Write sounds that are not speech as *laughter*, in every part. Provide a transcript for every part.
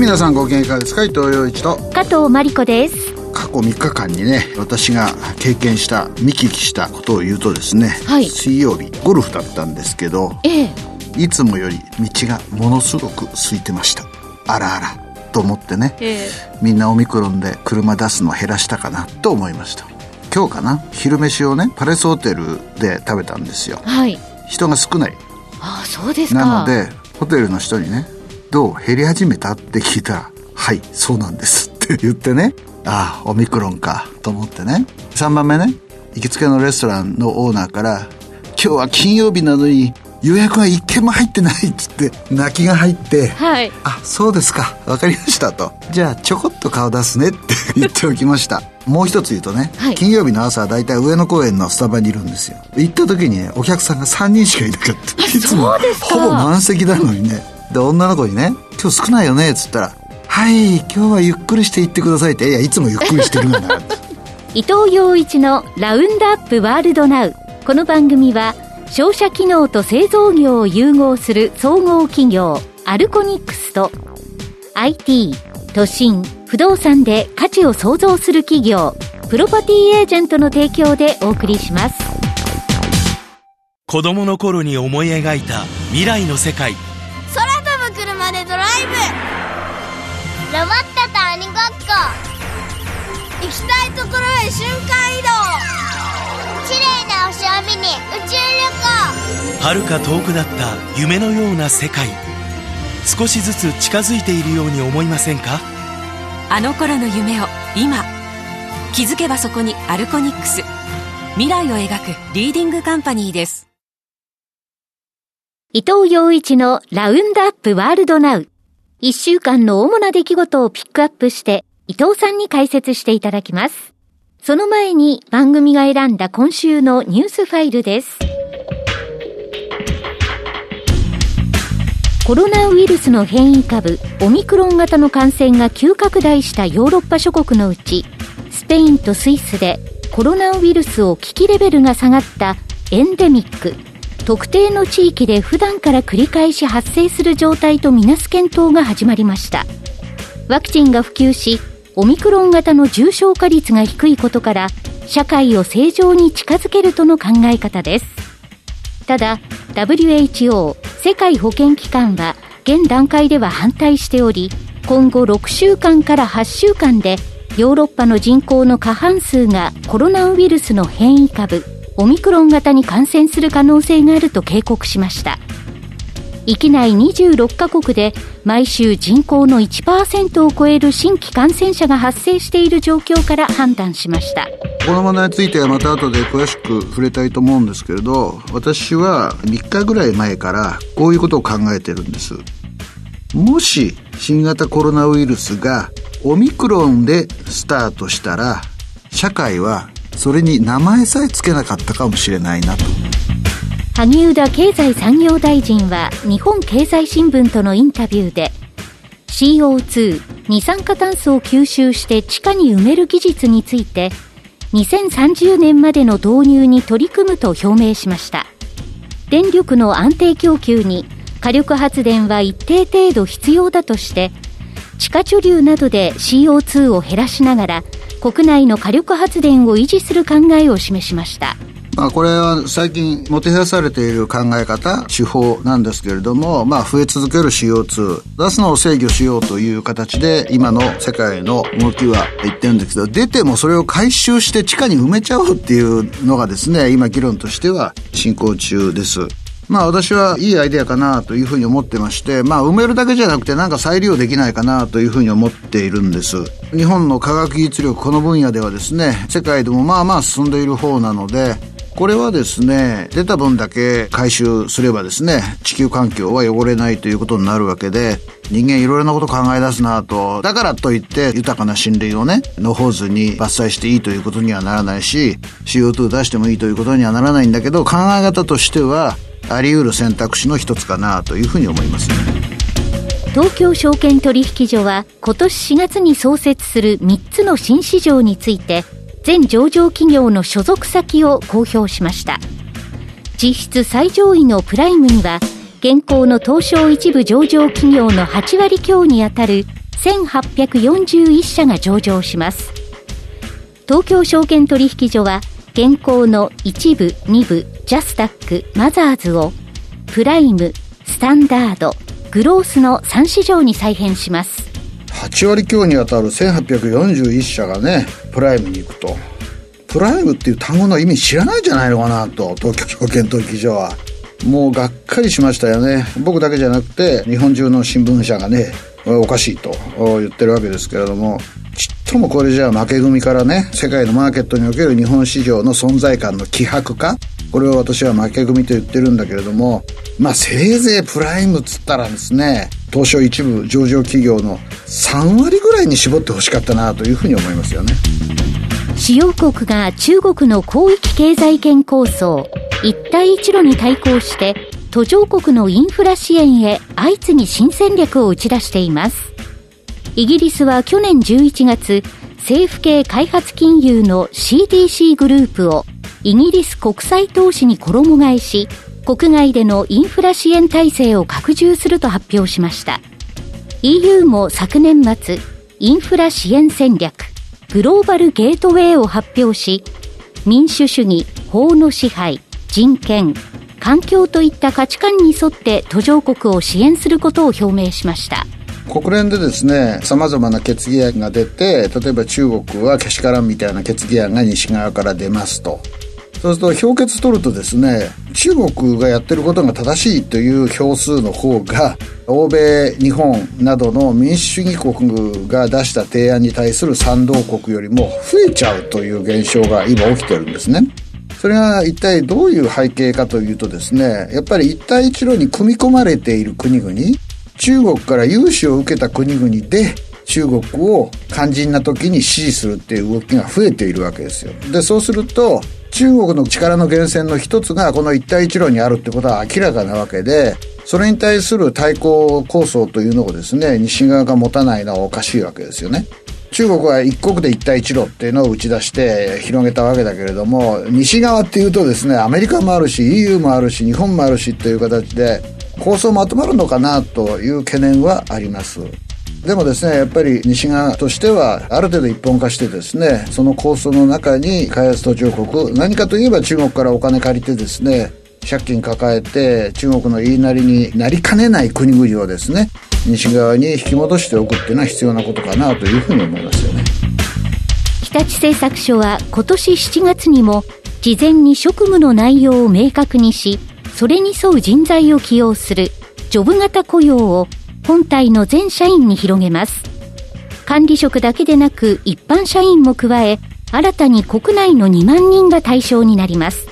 はい皆さんご機嫌いかがですか？伊藤洋一と。加藤真理子です。過去3日間にね私が経験した見聞きしたことを言うとですね、はい。水曜日ゴルフだったんですけどええ。いつもより道がものすごく空いてました。あらあらと思ってねえみんなオミクロンで車出すの減らしたかなと思いました。今日かな？昼飯をねパレスホテルで食べたんですよ。はい。人が少ない。ああそうですか。なのでホテルの人にね「どう減り始めた?」って聞いたら「はいそうなんです」って言ってね。ああオミクロンかと思ってね。3番目ね。行きつけのレストランのオーナーから「今日は金曜日なのに予約は一件も入ってない」っつって泣きが入ってはい。あそうですか。わかりましたと。じゃあちょこっと顔出すねって *laughs* 言っておきました。もう一つ言うとね、はい。金曜日の朝は大体上野公園のスタバにいるんですよ。行った時にねお客さんが3人しかいなかった。いつもほぼ満席なのにねで女の子にね「今日少ないよね」っつったら「はい今日はゆっくりして行ってください」って「いやいつもゆっくりしてるがな」伊藤洋一のラウンドアップワールドナウ。この番組は商社機能と製造業を融合する総合企業アルコニックスと IT 都心不動産で価値を創造する企業プロパティエージェントの提供でお送りします。子供の頃に思い描いた未来の世界ブロボットと鬼ごっこ。行きたいところへ瞬間移動。綺麗な星を見に宇宙旅行。遥か遠くだった夢のような世界。少しずつ近づいているように思いませんか？あの頃の夢を今気づけばそこにアルコニックス。未来を描くリーディングカンパニーです。伊藤洋一のラウンドアップワールドナウ。一週間の主な出来事をピックアップして、伊藤さんに解説していただきます。その前に番組が選んだ今週のニュースファイルです。コロナウイルスの変異株、オミクロン型の感染が急拡大したヨーロッパ諸国のうち、スペインとスイスでコロナウイルスを危機レベルが下がったエンデミック、特定の地域で普段から繰り返し発生する状態とみなす検討が始まりました。ワクチンが普及しオミクロン型の重症化率が低いことから社会を正常に近づけるとの考え方です。ただ WHO 世界保健機関は現段階では反対しており今後6週間から8週間でヨーロッパの人口の過半数がコロナウイルスの変異株オミクロン型に感染する可能性があると警告しました。域内26カ国で毎週人口の1%を超える新規感染者が発生している状況から判断しました。この問題についてはまた後で詳しく触れたいと思うんですけれど私は3日ぐらい前からこういうことを考えてるんです。もし新型コロナウイルスがオミクロンでスタートしたら社会はそれに名前さえつけなかったかもしれないなと。萩生田経済産業大臣は日本経済新聞とのインタビューで CO2 二酸化炭素を吸収して地下に埋める技術について2030年までの導入に取り組むと表明しました。電力の安定供給に火力発電は一定程度必要だとして地下貯留などで CO2 を減らしながら国内の火力発電を維持する考えを示しましたまあこれは最近もてはやされている考え方、手法なんですけれども、まあ増え続ける CO2、出すのを制御しようという形で今の世界の動きは言ってるんですけど、出てもそれを回収して地下に埋めちゃおうっていうのがですね、今議論としては進行中です。まあ私はいいアイデアかなというふうに思ってまして、まあ埋めるだけじゃなくてなんか再利用できないかなというふうに思っているんです。日本の科学技術力この分野ではですね、世界でもまあまあ進んでいる方なので、これはですね、出た分だけ回収すればですね、地球環境は汚れないということになるわけで、人間いろいろなこと考え出すなと、だからといって豊かな森林をね、野放図に伐採していいということにはならないし、CO2 出してもいいということにはならないんだけど、考え方としては、あり得る選択肢の一つかなというふうに思います。ね東京証券取引所は今年4月に創設する3つの新市場について全上場企業の所属先を公表しました実質最上位のプライムには現行の東証一部上場企業の8割強にあたる1841社が上場します。東京証券取引所は、現行の1部、2部、ジャスタック、マザーズを、プライム、スタンダード、グロースの3市場に再編します。8割強にあたる1841社がね、プライムに行くと。プライムっていう単語の意味知らないんじゃないのかなと、東京証券取引所は。もうがっかりしましたよね。僕だけじゃなくて、日本中の新聞社がね、おかしいと言ってるわけですけれども、ちっともこれじゃ負け組からね、世界のマーケットにおける日本市場の存在感の希薄化これを私は負け組と言ってるんだけれども、まあせいぜいプライムっつったらですね、東証一部上場企業の3割ぐらいに絞ってほしかったなというふうに思いますよね。主要国が中国の広域経済圏構想、一帯一路に対抗して、途上国のインフラ支援へ相次ぎ新戦略を打ち出しています。イギリスは去年11月、政府系開発金融の CDC グループをイギリス国際投資に衣替えし、国外でのインフラ支援体制を拡充すると発表しました。EU も昨年末、インフラ支援戦略、グローバルゲートウェイを発表し、民主主義、法の支配、人権、環境といった価値観に沿って途上国を支援することを表明しました。国連でですね、様々な決議案が出て、例えば中国はけしからんみたいな決議案が西側から出ますと。そうすると評決取るとですね、中国がやってることが正しいという票数の方が、欧米、日本などの民主主義国が出した提案に対する賛同国よりも増えちゃうという現象が今起きてるんですね。それが一体どういう背景かというとですね、やっぱり一帯一路に組み込まれている国々、中国から融資を受けた国々で中国を肝心な時に支持するっていう動きが増えているわけですよ。で、そうすると、中国の力の源泉の一つがこの一帯一路にあるってことは明らかなわけで、それに対する対抗構想というのをですね、西側が持たないのはおかしいわけですよね。中国は一国で一帯一路っていうのを打ち出して広げたわけだけれども、西側っていうとですね、アメリカもあるし、EU もあるし、日本もあるしっていう形で、構想まとまるのかなという懸念はあります。でもですね、やっぱり西側としては、ある程度一本化してですね、その構想の中に開発途上国、何かといえば中国からお金借りてですね、借金抱えて中国の言いなりになりかねない国々をですね、西側に引き戻しておくっていうのは必要なことかなというふうに思いますよね。日立製作所は今年7月にも事前に職務の内容を明確にし、それに沿う人材を起用するジョブ型雇用を本体の全社員に広げます。管理職だけでなく一般社員も加え、新たに国内の2万人が対象になります。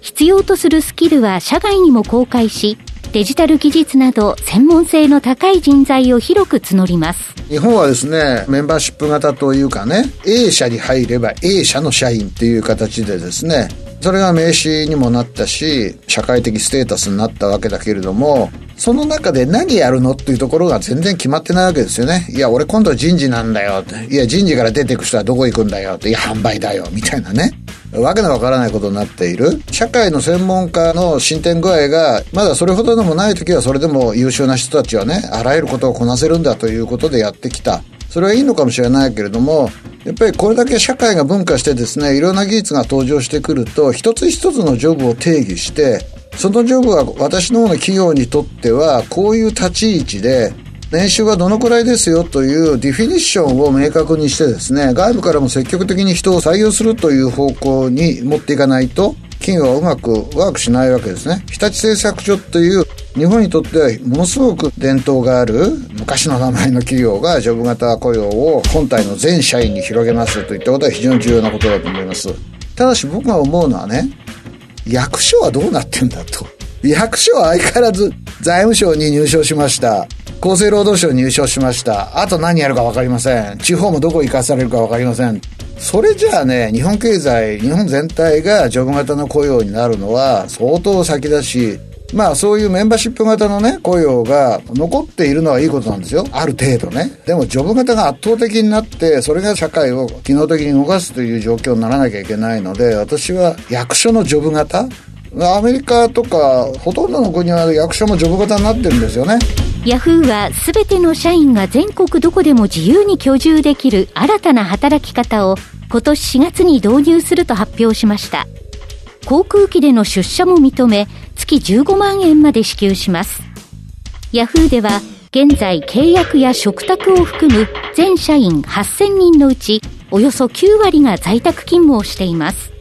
必要とするスキルは社外にも公開し、デジタル技術など専門性の高い人材を広く募ります。日本はですね、メンバーシップ型というかね、A 社に入れば A 社の社員っていう形でですね、それが名刺にもなったし、社会的ステータスになったわけだけれども、その中で何やるのっていうところが全然決まってないわけですよね。いや、俺今度人事なんだよ。いや、人事から出ていく人はどこ行くんだよ。いや、販売だよ。みたいなね。わけのわからないことになっている。社会の専門家の進展具合が、まだそれほどでもない時はそれでも優秀な人たちはね、あらゆることをこなせるんだということでやってきた。それはいいのかもしれないけれども、やっぱりこれだけ社会が分化してですね、いろんな技術が登場してくると、一つ一つのジョブを定義して、そのジョブは私の方の企業にとっては、こういう立ち位置で、年収はどのくらいですよというディフィニッションを明確にしてですね、外部からも積極的に人を採用するという方向に持っていかないと、企業はうまくワークしないわけですね。日立製作所という日本にとってはものすごく伝統がある昔の名前の企業がジョブ型雇用を本体の全社員に広げますといったことは非常に重要なことだと思います。ただし僕が思うのはね、役所はどうなってんだと。役所は相変わらず財務省に入省しました。厚生労働省に入省しました。あと何やるか分かりません。地方もどこ行かされるか分かりません。それじゃあね、日本経済、日本全体がジョブ型の雇用になるのは相当先だし、まあそういうメンバーシップ型のね、雇用が残っているのはいいことなんですよ。ある程度ね。でもジョブ型が圧倒的になって、それが社会を機能的に動かすという状況にならなきゃいけないので、私は役所のジョブ型アメリカとかほとんどの国は役所もジョブ型になってるんですよね。ヤフーはすべての社員が全国どこでも自由に居住できる新たな働き方を今年4月に導入すると発表しました。航空機での出社も認め、月15万円まで支給します。ヤフーでは現在契約や嘱託を含む全社員8000人のうちおよそ9割が在宅勤務をしています。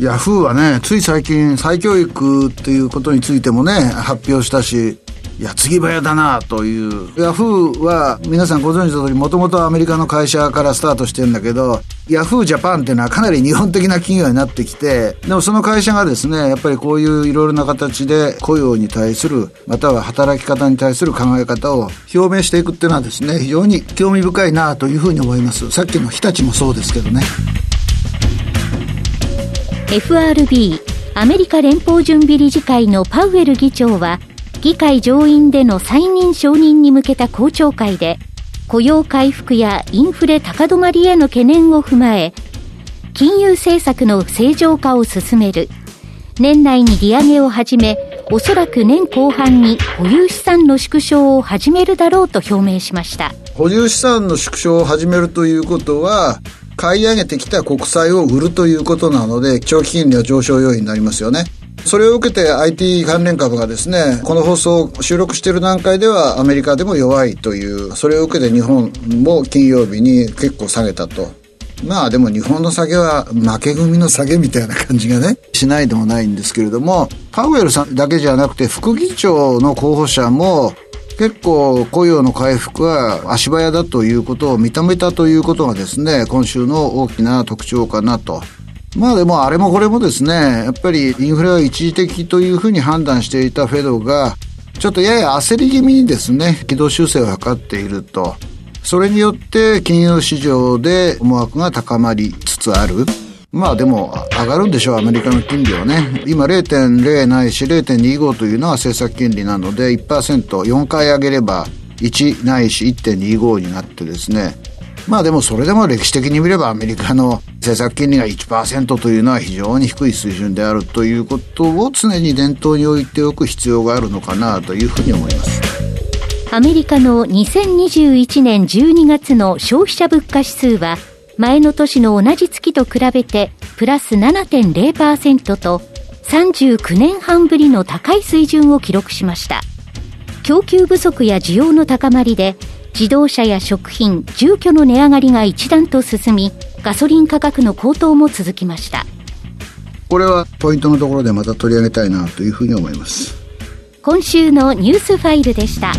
ヤフーはね、つい最近再教育っていうことについてもね、発表したし、矢継ぎ早だなという。ヤフーは皆さんご存知の通り、もともとアメリカの会社からスタートしてるんだけど、ヤフージャパンっていうのはかなり日本的な企業になってきて、でもその会社がですね、やっぱりこういういろいろな形で雇用に対する、または働き方に対する考え方を表明していくっていうのはですね、非常に興味深いなというふうに思います。さっきの日立もそうですけどね。FRB アメリカ連邦準備理事会のパウエル議長は議会上院での再任承認に向けた公聴会で、雇用回復やインフレ高止まりへの懸念を踏まえ、金融政策の正常化を進める。年内に利上げを始め、おそらく年後半に保有資産の縮小を始めるだろうと表明しました。保有資産の縮小を始めるということは、買い上げてきた国債を売るということなので、長期金利は上昇要因になりますよね。それを受けて IT 関連株がですね、この放送を収録している段階ではアメリカでも弱いという、それを受けて日本も金曜日に結構下げたと。まあでも日本の下げは負け組の下げみたいな感じがね、しないでもないんですけれども、パウエルさんだけじゃなくて副議長の候補者も結構雇用の回復は足早だということを認めたということがですね、今週の大きな特徴かなと。まあでもあれもこれもですね、やっぱりインフレは一時的というふうに判断していたフェドが、ちょっとやや焦り気味にですね、軌道修正を図っていると。それによって金融市場で思惑が高まりつつある。まあでも上がるんでしょう、アメリカの金利はね。今0.0ないし0.25というのが政策金利なので1%、4回上げれば1ないし1.25になってですね、まあでもそれでも歴史的に見ればアメリカの政策金利が1%というのは非常に低い水準であるということを常に念頭に置いておく必要があるのかなというふうに思います。アメリカの2021年12月の消費者物価指数は前の年の同じ月と比べてプラス7.0%と39年半ぶりの高い水準を記録しました。供給不足や需要の高まりで自動車や食品、住居の値上がりが一段と進み、ガソリン価格の高騰も続きました。これはポイントのところでまた取り上げたいなというふうに思います。今週のニュースファイルでした。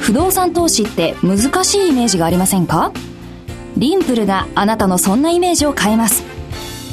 不動産投資って難しいイメージがありませんか？リンプルがあなたのそんなイメージを変えます。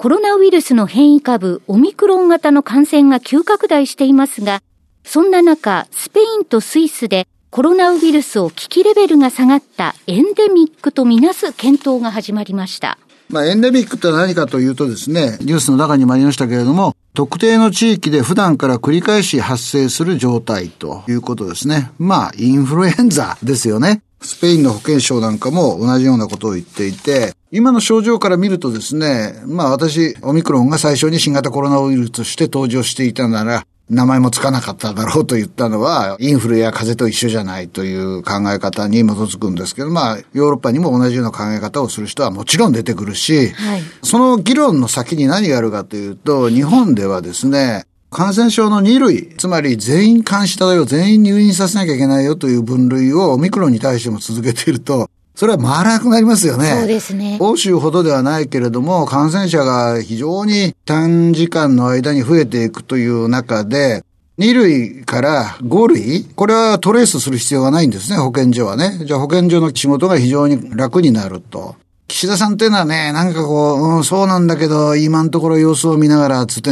コロナウイルスの変異株オミクロン型の感染が急拡大していますが、そんな中、スペインとスイスでコロナウイルスを危機レベルが下がったエンデミックとみなす検討が始まりました。まあ、エンデミックって何かというとですね、ニュースの中にもありましたけれども、特定の地域で普段から繰り返し発生する状態ということですね。まあ、インフルエンザですよね。スペインの保健省なんかも同じようなことを言っていて、今の症状から見るとですね、まあ私、オミクロンが最初に新型コロナウイルスとして登場していたなら、名前もつかなかっただろうと言ったのは、インフルや風邪と一緒じゃないという考え方に基づくんですけど、まあ、ヨーロッパにも同じような考え方をする人はもちろん出てくるし、はい、その議論の先に何があるかというと、日本ではですね、感染症の2類、つまり全員監視だよ、全員入院させなきゃいけないよという分類をオミクロンに対しても続けていると、それは回らなくなりますよね。そうですね。欧州ほどではないけれども、感染者が非常に短時間の間に増えていくという中で、2類から5類これはトレースする必要がないんですね、保健所はね。じゃあ保健所の仕事が非常に楽になると。岸田さんっていうのはね、なんかこう、うん、そうなんだけど、今のところ様子を見ながら、つって、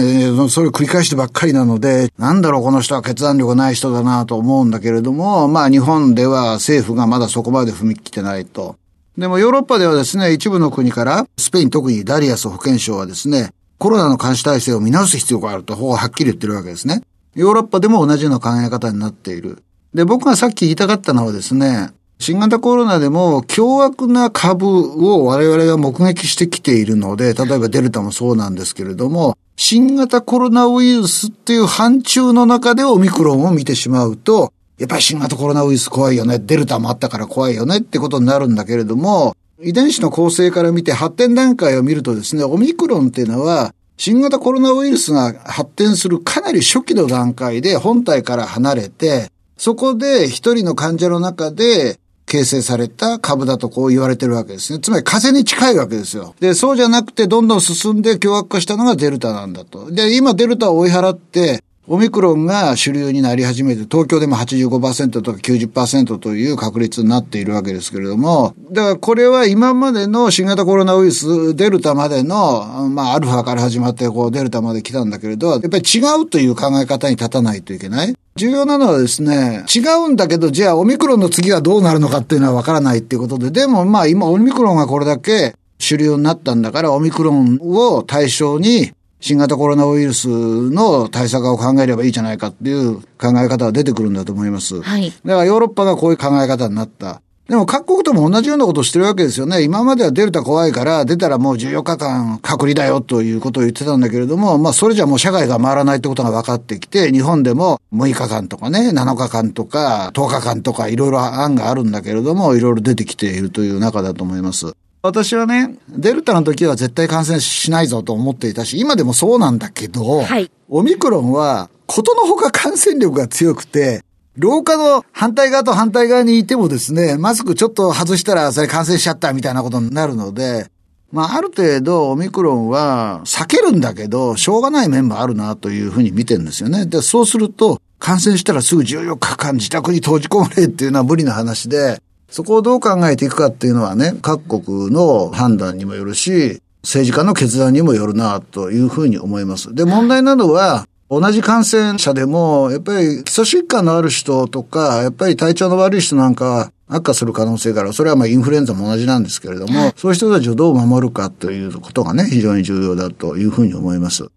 それを繰り返してばっかりなので、なんだろう、この人は決断力ない人だなと思うんだけれども、まあ日本では政府がまだそこまで踏み切ってないと。でもヨーロッパではですね、一部の国から、スペイン特にダリアス保健相はですね、コロナの監視体制を見直す必要があると、ほぼはっきり言ってるわけですね。ヨーロッパでも同じような考え方になっている。で、僕がさっき言いたかったのはですね、新型コロナでも凶悪な株を我々が目撃してきているので、例えばデルタもそうなんですけれども、新型コロナウイルスっていう範疇の中でオミクロンを見てしまうと、やっぱり新型コロナウイルス怖いよね、デルタもあったから怖いよねってことになるんだけれども、遺伝子の構成から見て発展段階を見るとですね、オミクロンっていうのは、新型コロナウイルスが発展するかなり初期の段階で本体から離れて、そこで一人の患者の中で形成された株だとこう言われてるわけですね。つまり風に近いわけですよ。で、そうじゃなくてどんどん進んで凶悪化したのがデルタなんだと。で、今デルタを追い払って、オミクロンが主流になり始めて、東京でも85%とか90%という確率になっているわけですけれども、だからこれは今までの新型コロナウイルス、デルタまでの、まあ、アルファから始まって、こう、デルタまで来たんだけれど、やっぱり違うという考え方に立たないといけない。重要なのはですね、違うんだけど、じゃあオミクロンの次はどうなるのかっていうのはわからないっていうことで、でもまあ今オミクロンがこれだけ主流になったんだから、オミクロンを対象に新型コロナウイルスの対策を考えればいいじゃないかっていう考え方が出てくるんだと思います。はい。だからヨーロッパがこういう考え方になった。でも各国とも同じようなことをしてるわけですよね。今まではデルタ怖いから出たらもう14日間隔離だよということを言ってたんだけれども、まあそれじゃもう社会が回らないってことが分かってきて、日本でも6日間とかね、7日間とか10日間とかいろいろ案があるんだけれども、いろいろ出てきているという中だと思います。私はね、デルタの時は絶対感染しないぞと思っていたし、今でもそうなんだけど、はい、オミクロンは、ことのほか感染力が強くて、廊下の反対側と反対側にいてもですね、マスクちょっと外したらそれ感染しちゃったみたいなことになるので、まあ、ある程度オミクロンは避けるんだけど、しょうがない面もあるなというふうに見てるんですよね。で、そうすると、感染したらすぐ14日間自宅に閉じ込まれっていうのは無理な話で、そこをどう考えていくかっていうのはね、各国の判断にもよるし、政治家の決断にもよるなというふうに思います。で、問題なのは、同じ感染者でも、やっぱり基礎疾患のある人とか、やっぱり体調の悪い人なんかは悪化する可能性がある。それはまあインフルエンザも同じなんですけれども、そういう人たちをどう守るかということがね、非常に重要だというふうに思います。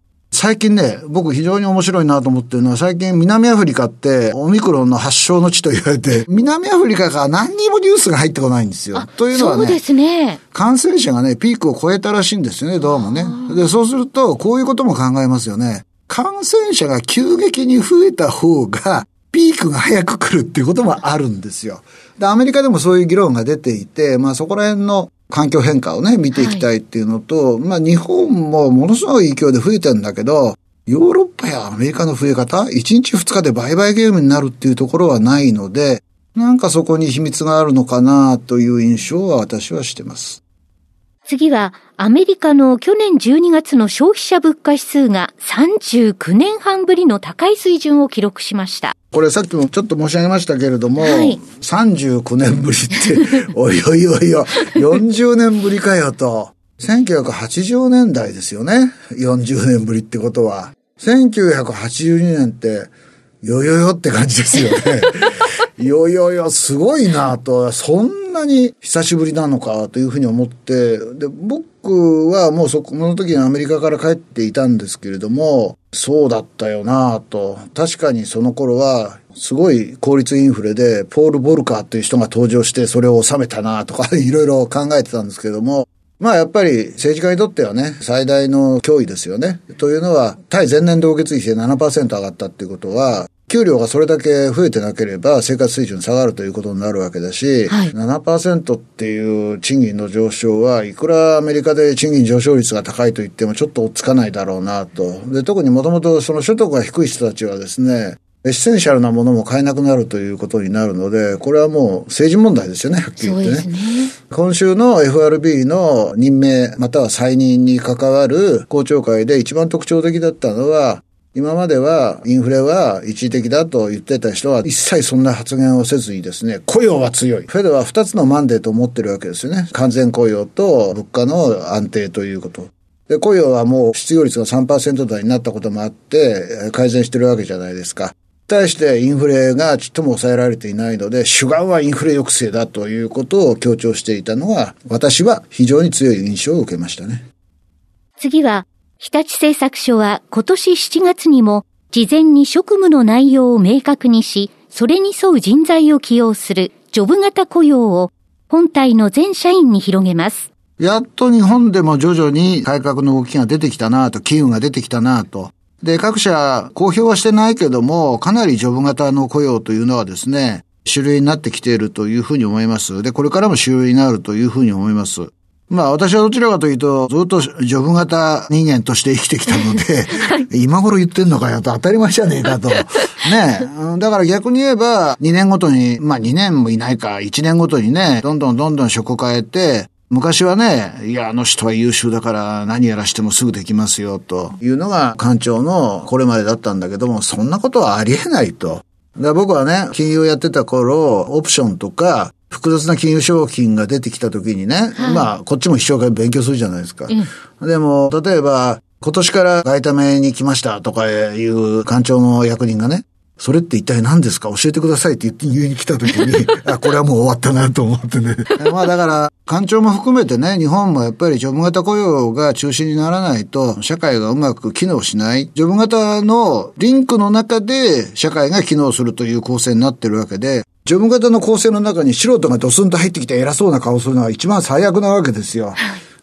最近ね、僕非常に面白いなと思ってるのは、最近南アフリカってオミクロンの発祥の地と言われて、*laughs* 南アフリカから何にもニュースが入ってこないんですよ。というのはね、そうですね。感染者がね、ピークを超えたらしいんですよね、どうもね。で、そうすると、こういうことも考えますよね。感染者が急激に増えた方が、ピークが早く来るっていうこともあるんですよ。で、アメリカでもそういう議論が出ていて、まあそこら辺の環境変化をね、見ていきたいっていうのと、はい、まあ日本もものすごい勢いで増えてんだけど、ヨーロッパやアメリカの増え方、1日2日で売買ゲームになるっていうところはないので、なんかそこに秘密があるのかなという印象は私はしてます。次は、アメリカの去年12月の消費者物価指数が39年半ぶりの高い水準を記録しました。これさっきもちょっと申し上げましたけれども、はい、39年ぶりって、おいおいおいよ、40年ぶりかよと。1980年代ですよね。40年ぶりってことは。1982年って、よよよって感じですよね。よよよ、すごいなと、そんなに久しぶりなのかというふうに思って、で、僕はもうそこの時にアメリカから帰っていたんですけれども、そうだったよなと。確かにその頃は、すごい効率インフレで、ポール・ボルカーという人が登場してそれを収めたなとか、*laughs* いろいろ考えてたんですけども、まあやっぱり政治家にとってはね、最大の脅威ですよね。というのは、対前年同月比で7%上がったっていうことは、給料がそれだけ増えてなければ生活水準下がるということになるわけだし、はい、7%っていう賃金の上昇はいくらアメリカで賃金上昇率が高いと言ってもちょっと追っつかないだろうなと。で、特にもともとその所得が低い人たちはですね、エッセンシャルなものも買えなくなるということになるので、これはもう政治問題ですよね、はっきり言ってね。ね今週の FRB の任命または再任に関わる公聴会で一番特徴的だったのは、今まではインフレは一時的だと言ってた人は一切そんな発言をせずにですね、雇用は強い。 Fed は2つの mandate を持ってるわけですよね。完全雇用と物価の安定ということ。で、雇用はもう失業率が3%台になったこともあって、改善してるわけじゃないですか。対してインフレがちっとも抑えられていないので、主眼はインフレ抑制だということを強調していたのは、私は非常に強い印象を受けましたね。次は、日立製作所は今年7月にも事前に職務の内容を明確にし、それに沿う人材を起用するジョブ型雇用を本体の全社員に広げます。やっと日本でも徐々に改革の動きが出てきたなと、機運が出てきたなと。で、各社公表はしてないけども、かなりジョブ型の雇用というのはですね、種類になってきているというふうに思います。で、これからも種類になるというふうに思います。まあ私はどちらかというと、ずっとジョブ型人間として生きてきたので、今頃言ってんのかよと当たり前じゃねえかと。ねだから逆に言えば、2年ごとに、まあ2年もいないか、1年ごとにね、どんどんどんどん職変えて、昔はね、いや、あの人は優秀だから何やらしてもすぐできますよ、というのが官庁のこれまでだったんだけども、そんなことはありえないと。だ僕はね、金融やってた頃、オプションとか、複雑な金融商品が出てきた時にね、はい、まあ、こっちも一生懸命勉強するじゃないですか。うん、でも、例えば、今年から外為に来ましたとかいう官庁の役人がね、それって一体何ですか？教えてくださいって言って言いに来た時に、*laughs* あ、これはもう終わったなと思ってね。*laughs* まあだから、官庁も含めてね、日本もやっぱりジョブ型雇用が中心にならないと、社会がうまく機能しない。ジョブ型のリンクの中で社会が機能するという構成になってるわけで、ジョブ型の構成の中に素人がドスンと入ってきて偉そうな顔するのは一番最悪なわけですよ。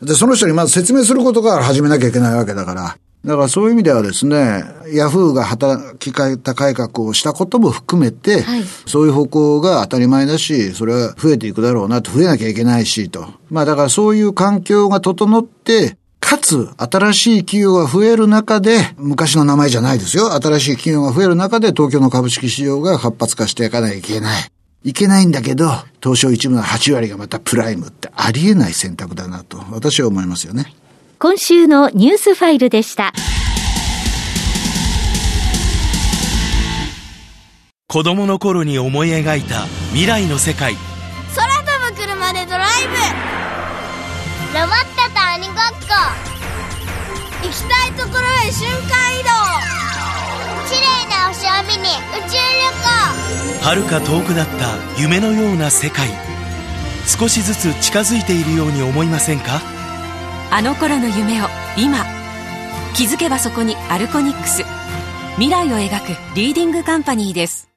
で、その人にまず説明することから始めなきゃいけないわけだから。だからそういう意味ではですね、ヤフーが働き方改革をしたことも含めて、はい、そういう方向が当たり前だし、それは増えていくだろうなと、増えなきゃいけないしと。まあだからそういう環境が整って、かつ、新しい企業が増える中で、昔の名前じゃないですよ。新しい企業が増える中で、東京の株式市場が活発化していかなきゃいけない。いけないんだけど、東証一部の8割がまたプライムってありえない選択だなと、私は思いますよね。今週のニュースファイルでした。子供の頃に思い描いた未来の世界。空飛ぶ車でドライブロボッ行きたいところへ瞬間移動。綺麗な星を見に宇宙旅行。遥か遠くなった夢のような世界。少しずつ近づいているように思いませんか？あの頃の夢を今。気づけばそこにアルコニックス。未来を描くリーディングカンパニーです。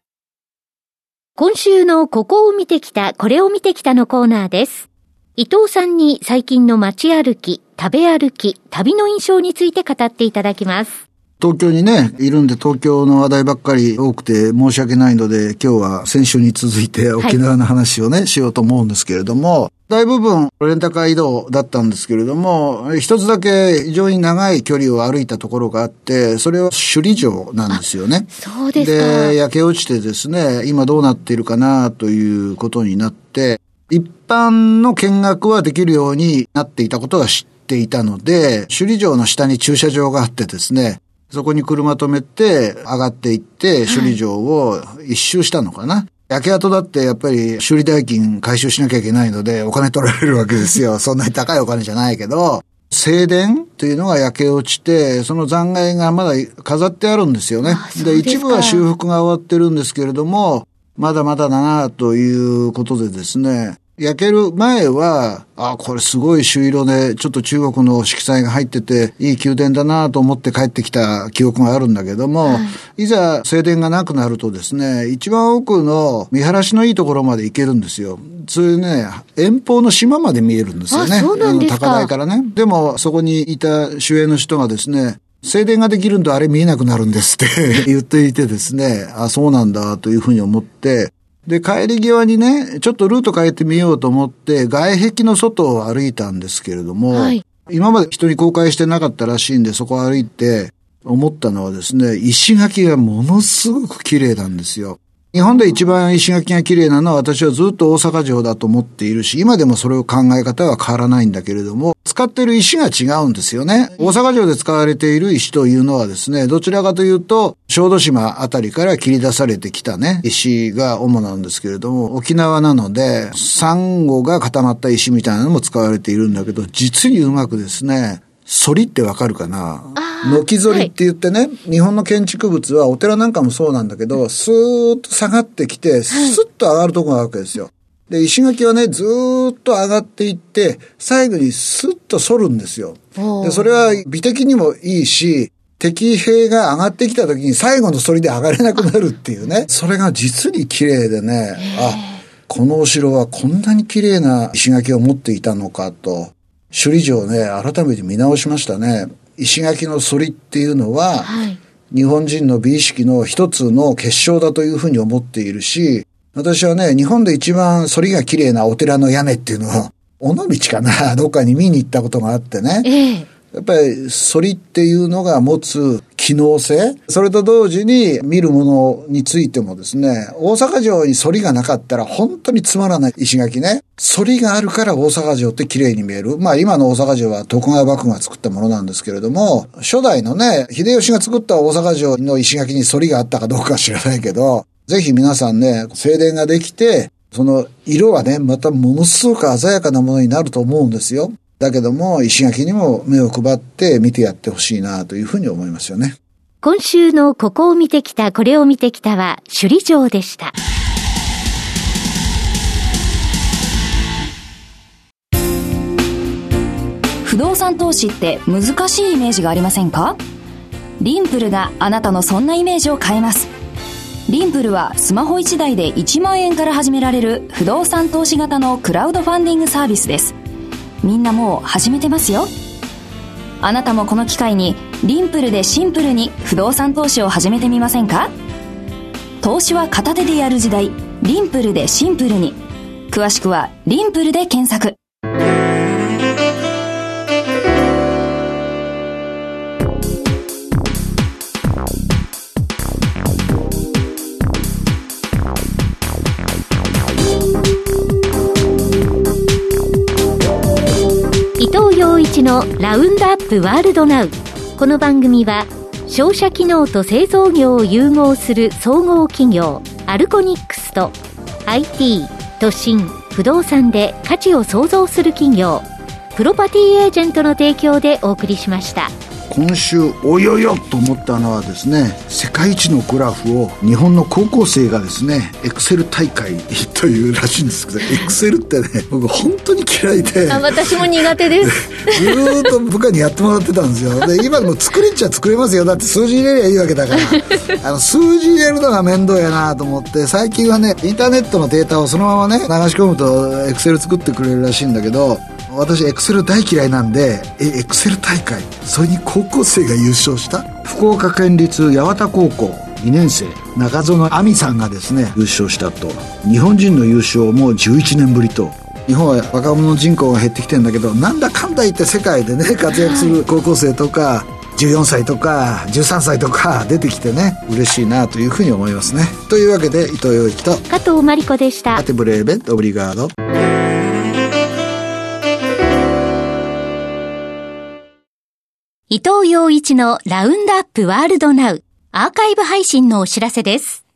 今週のここを見てきたこれを見てきたのコーナーです伊藤さんに最近の街歩き食べ歩き旅の印象について語っていただきます東京にね、いるんで東京の話題ばっかり多くて申し訳ないので、今日は先週に続いて沖縄の話をね、はい、しようと思うんですけれども、大部分レンタカー移動だったんですけれども、一つだけ非常に長い距離を歩いたところがあって、それは首里城なんですよね。そうですか。で、焼け落ちてですね、今どうなっているかなということになって、一般の見学はできるようになっていたことは知っていたので、首里城の下に駐車場があってですね、そこに車止めて、上がっていって、首里城を一周したのかな。はい、焼け跡だってやっぱり修理代金回収しなきゃいけないので、お金取られるわけですよ。*laughs* そんなに高いお金じゃないけど、静電というのが焼け落ちて、その残骸がまだ飾ってあるんですよね。で一部は修復が終わってるんですけれども、まだまだだなということでですね、焼ける前は、あ、これすごい朱色で、ちょっと中国の色彩が入ってて、いい宮殿だなと思って帰ってきた記憶があるんだけども、はい、いざ静電がなくなるとですね、一番奥の見晴らしのいいところまで行けるんですよ。そういうね、遠方の島まで見えるんですよね。あの高台からね。でも、そこにいた守衛の人がですね、静電ができるんとあれ見えなくなるんですって。*laughs* 言っていてですね、あ、そうなんだというふうに思って、で、帰り際にね、ちょっとルート変えてみようと思って、外壁の外を歩いたんですけれども、はい、今まで人に公開してなかったらしいんで、そこを歩いて思ったのはですね、石垣がものすごく綺麗なんですよ。日本で一番石垣が綺麗なのは私はずっと大阪城だと思っているし、今でもそれを考え方は変わらないんだけれども、使っている石が違うんですよね。大阪城で使われている石というのはですね、どちらかというと、小豆島あたりから切り出されてきたね、石が主なんですけれども、沖縄なので、サンゴが固まった石みたいなのも使われているんだけど、実にうまくですね、反りってわかるかな？軒反りって言ってね、はい、日本の建築物はお寺なんかもそうなんだけど、スーッと下がってきて、スッと上がるとこがあるわけですよ。で、石垣はね、ずーっと上がっていって、最後にスッと反るんですよ。で、それは美的にもいいし、敵兵が上がってきた時に最後の反りで上がれなくなるっていうね。*laughs* それが実に綺麗でね、あ、このお城はこんなに綺麗な石垣を持っていたのかと。首里城をね、改めて見直しましたね。石垣の反りっていうのは、はい、日本人の美意識の一つの結晶だというふうに思っているし、私はね、日本で一番反りが綺麗なお寺の屋根っていうのは、*laughs* 尾道かな、*laughs* どっかに見に行ったことがあってね。ええやっぱり、反りっていうのが持つ機能性、それと同時に見るものについてもですね、大阪城に反りがなかったら本当につまらない石垣ね。反りがあるから大阪城って綺麗に見える。まあ今の大阪城は徳川幕府が作ったものなんですけれども、初代のね、秀吉が作った大阪城の石垣に反りがあったかどうかは知らないけど、ぜひ皆さんね、静電ができて、その色はね、またものすごく鮮やかなものになると思うんですよ。だけども、石垣にも目を配って見てやってほしいなというふうに思いますよね。今週のここを見てきた、これを見てきたは首里城でした。不動産投資って難しいイメージがありませんか？リンプルがあなたのそんなイメージを変えます。リンプルはスマホ1台で1万円から始められる不動産投資型のクラウドファンディングサービスです。みんなもう始めてますよ。あなたもこの機会にリンプルでシンプルに不動産投資を始めてみませんか？投資は片手でやる時代リンプルでシンプルに。詳しくはリンプルで検索。一のラウンドアップワールドナウこの番組は商社機能と製造業を融合する総合企業アルコニックスと IT 都心不動産で価値を創造する企業プロパティエージェントの提供でお送りしました。今週およよと思ったのはですね世界一のグラフを日本の高校生がですねエクセル大会というらしいんですけどエクセルってね僕本当に嫌いであ私も苦手です。ずっと部下にやってもらってたんですよ。で今でも作れちゃ作れますよ。だって数字入れりゃいいわけだから。*laughs* あの数字入れるのが面倒やなと思って最近はねインターネットのデータをそのままね流し込むとエクセル作ってくれるらしいんだけど私エクセル大嫌いなんでえエクセル大会？それに高校生が優勝した福岡県立八幡高校2年生中園亜美さんがですね優勝したと。日本人の優勝も11年ぶりと。日本は若者人口が減ってきてんだけどなんだかんだ言って世界でね活躍する高校生とか14歳とか13歳とか出てきてね嬉しいなというふうに思いますね。というわけで伊藤洋一と加藤真理子でした。アテブレーベンオブリガード伊藤洋一のラウンドアップワールドナウアーカイブ配信のお知らせです。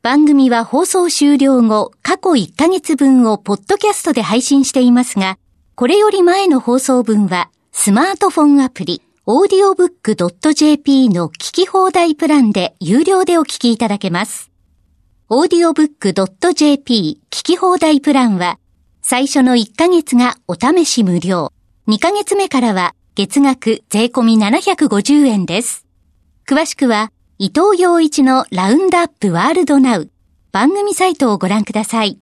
番組は放送終了後、過去1ヶ月分をポッドキャストで配信していますが、これより前の放送分は、スマートフォンアプリ、audiobook.jp の聞き放題プランで有料でお聞きいただけます。audiobook.jp 聞き放題プランは、最初の1ヶ月がお試し無料、2ヶ月目からは月額税込み750円です。詳しくは、伊藤洋一のラウンドアップワールドナウ番組サイトをご覧ください。